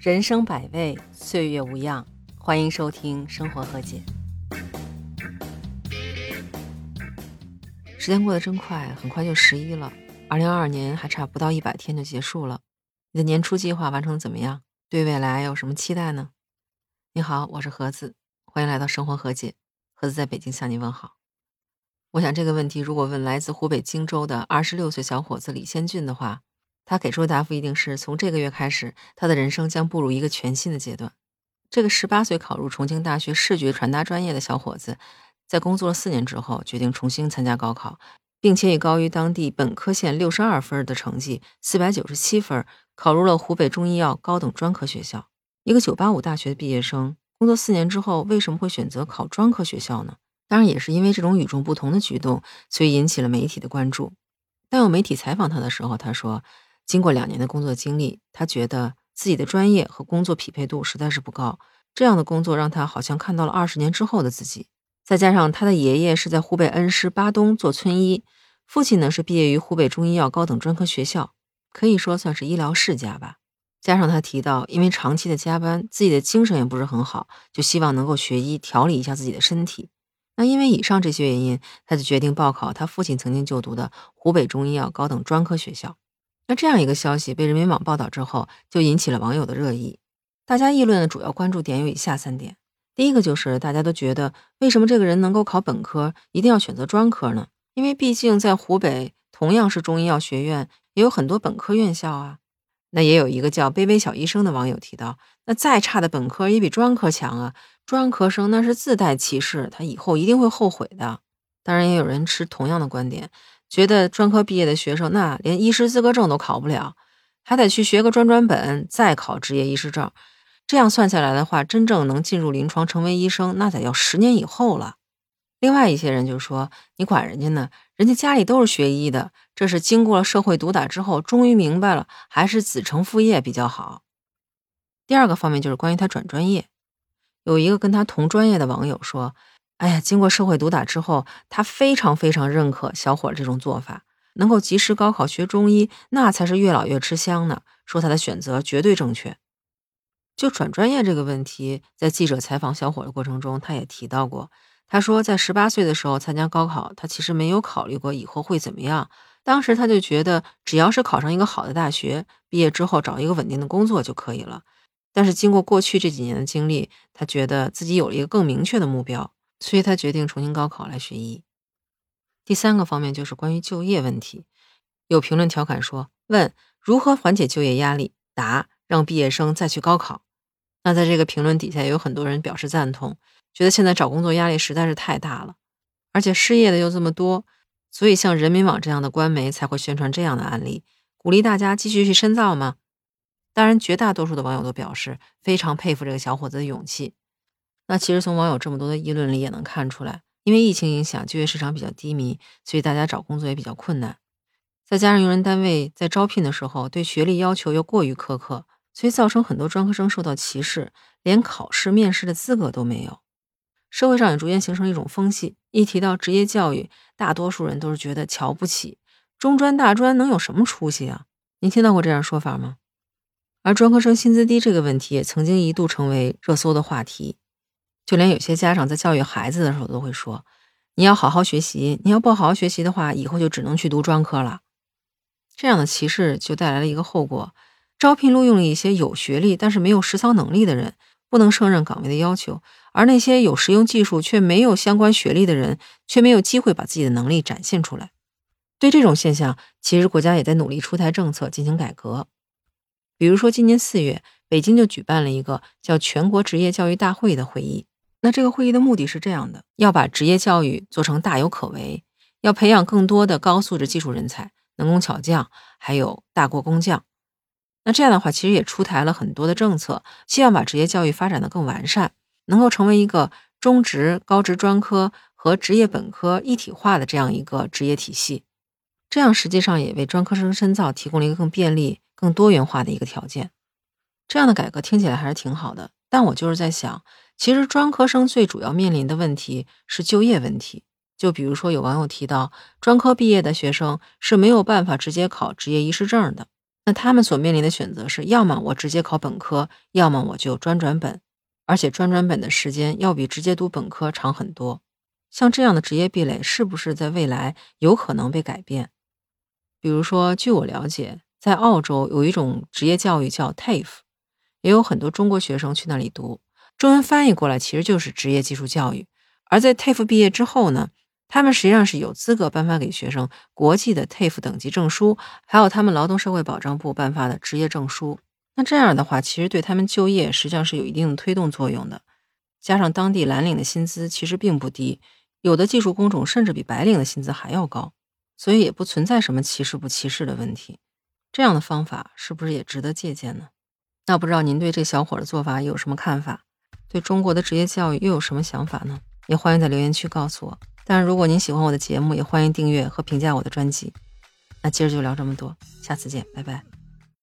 人生百味，岁月无恙。欢迎收听《生活和解》。时间过得真快，很快就十一了。二零二二年还差不到一百天就结束了。你的年初计划完成的怎么样？对未来有什么期待呢？你好，我是盒子，欢迎来到《生活和解》。盒子在北京向你问好。我想这个问题，如果问来自湖北荆州的二十六岁小伙子李先俊的话，他给出的答复一定是从这个月开始，他的人生将步入一个全新的阶段。这个十八岁考入重庆大学视觉传达专业的小伙子，在工作了四年之后，决定重新参加高考，并且以高于当地本科线六十二分的成绩，四百九十七分，考入了湖北中医药高等专科学校。一个九八五大学的毕业生，工作四年之后，为什么会选择考专科学校呢？当然，也是因为这种与众不同的举动，所以引起了媒体的关注。当有媒体采访他的时候，他说。经过两年的工作经历，他觉得自己的专业和工作匹配度实在是不高。这样的工作让他好像看到了二十年之后的自己。再加上他的爷爷是在湖北恩施巴东做村医，父亲呢是毕业于湖北中医药高等专科学校，可以说算是医疗世家吧。加上他提到，因为长期的加班，自己的精神也不是很好，就希望能够学医调理一下自己的身体。那因为以上这些原因，他就决定报考他父亲曾经就读的湖北中医药高等专科学校。那这样一个消息被人民网报道之后，就引起了网友的热议。大家议论的主要关注点有以下三点：第一个就是大家都觉得，为什么这个人能够考本科，一定要选择专科呢？因为毕竟在湖北，同样是中医药学院，也有很多本科院校啊。那也有一个叫“卑微小医生”的网友提到，那再差的本科也比专科强啊！专科生那是自带歧视，他以后一定会后悔的。当然，也有人持同样的观点。觉得专科毕业的学生，那连医师资格证都考不了，还得去学个专专本，再考执业医师证。这样算下来的话，真正能进入临床成为医生，那得要十年以后了。另外一些人就说：“你管人家呢？人家家里都是学医的，这是经过了社会毒打之后，终于明白了，还是子承父业比较好。”第二个方面就是关于他转专业，有一个跟他同专业的网友说。哎呀，经过社会毒打之后，他非常非常认可小伙这种做法，能够及时高考学中医，那才是越老越吃香呢。说他的选择绝对正确。就转专业这个问题，在记者采访小伙的过程中，他也提到过。他说，在十八岁的时候参加高考，他其实没有考虑过以后会怎么样。当时他就觉得，只要是考上一个好的大学，毕业之后找一个稳定的工作就可以了。但是经过过去这几年的经历，他觉得自己有了一个更明确的目标。所以他决定重新高考来学医。第三个方面就是关于就业问题，有评论调侃说：“问如何缓解就业压力？答让毕业生再去高考。”那在这个评论底下，也有很多人表示赞同，觉得现在找工作压力实在是太大了，而且失业的又这么多，所以像人民网这样的官媒才会宣传这样的案例，鼓励大家继续去深造嘛。当然，绝大多数的网友都表示非常佩服这个小伙子的勇气。那其实从网友这么多的议论里也能看出来，因为疫情影响，就业市场比较低迷，所以大家找工作也比较困难。再加上用人单位在招聘的时候对学历要求又过于苛刻，所以造成很多专科生受到歧视，连考试面试的资格都没有。社会上也逐渐形成一种风气，一提到职业教育，大多数人都是觉得瞧不起中专大专能有什么出息啊？您听到过这样说法吗？而专科生薪资低这个问题也曾经一度成为热搜的话题。就连有些家长在教育孩子的时候都会说：“你要好好学习，你要不好好学习的话，以后就只能去读专科了。”这样的歧视就带来了一个后果：招聘录用了一些有学历但是没有实操能力的人，不能胜任岗位的要求；而那些有实用技术却没有相关学历的人，却没有机会把自己的能力展现出来。对这种现象，其实国家也在努力出台政策进行改革。比如说，今年四月，北京就举办了一个叫“全国职业教育大会”的会议。那这个会议的目的是这样的：要把职业教育做成大有可为，要培养更多的高素质技术人才、能工巧匠，还有大国工匠。那这样的话，其实也出台了很多的政策，希望把职业教育发展的更完善，能够成为一个中职、高职专科和职业本科一体化的这样一个职业体系。这样实际上也为专科生深造提供了一个更便利、更多元化的一个条件。这样的改革听起来还是挺好的，但我就是在想。其实专科生最主要面临的问题是就业问题。就比如说，有网友提到，专科毕业的学生是没有办法直接考执业医师证的。那他们所面临的选择是：要么我直接考本科，要么我就专转本，而且专转本的时间要比直接读本科长很多。像这样的职业壁垒，是不是在未来有可能被改变？比如说，据我了解，在澳洲有一种职业教育叫 TAFE，也有很多中国学生去那里读。中文翻译过来其实就是职业技术教育。而在 TAFE 毕业之后呢，他们实际上是有资格颁发给学生国际的 TAFE 等级证书，还有他们劳动社会保障部颁发的职业证书。那这样的话，其实对他们就业实际上是有一定的推动作用的。加上当地蓝领的薪资其实并不低。有的技术工种甚至比白领的薪资还要高，所以也不存在什么歧视不歧视的问题。这样的方法是不是也值得借鉴呢？那不知道您对这小伙的做法有什么看法？对中国的职业教育又有什么想法呢？也欢迎在留言区告诉我。当然，如果您喜欢我的节目，也欢迎订阅和评价我的专辑。那今儿就聊这么多，下次见，拜拜。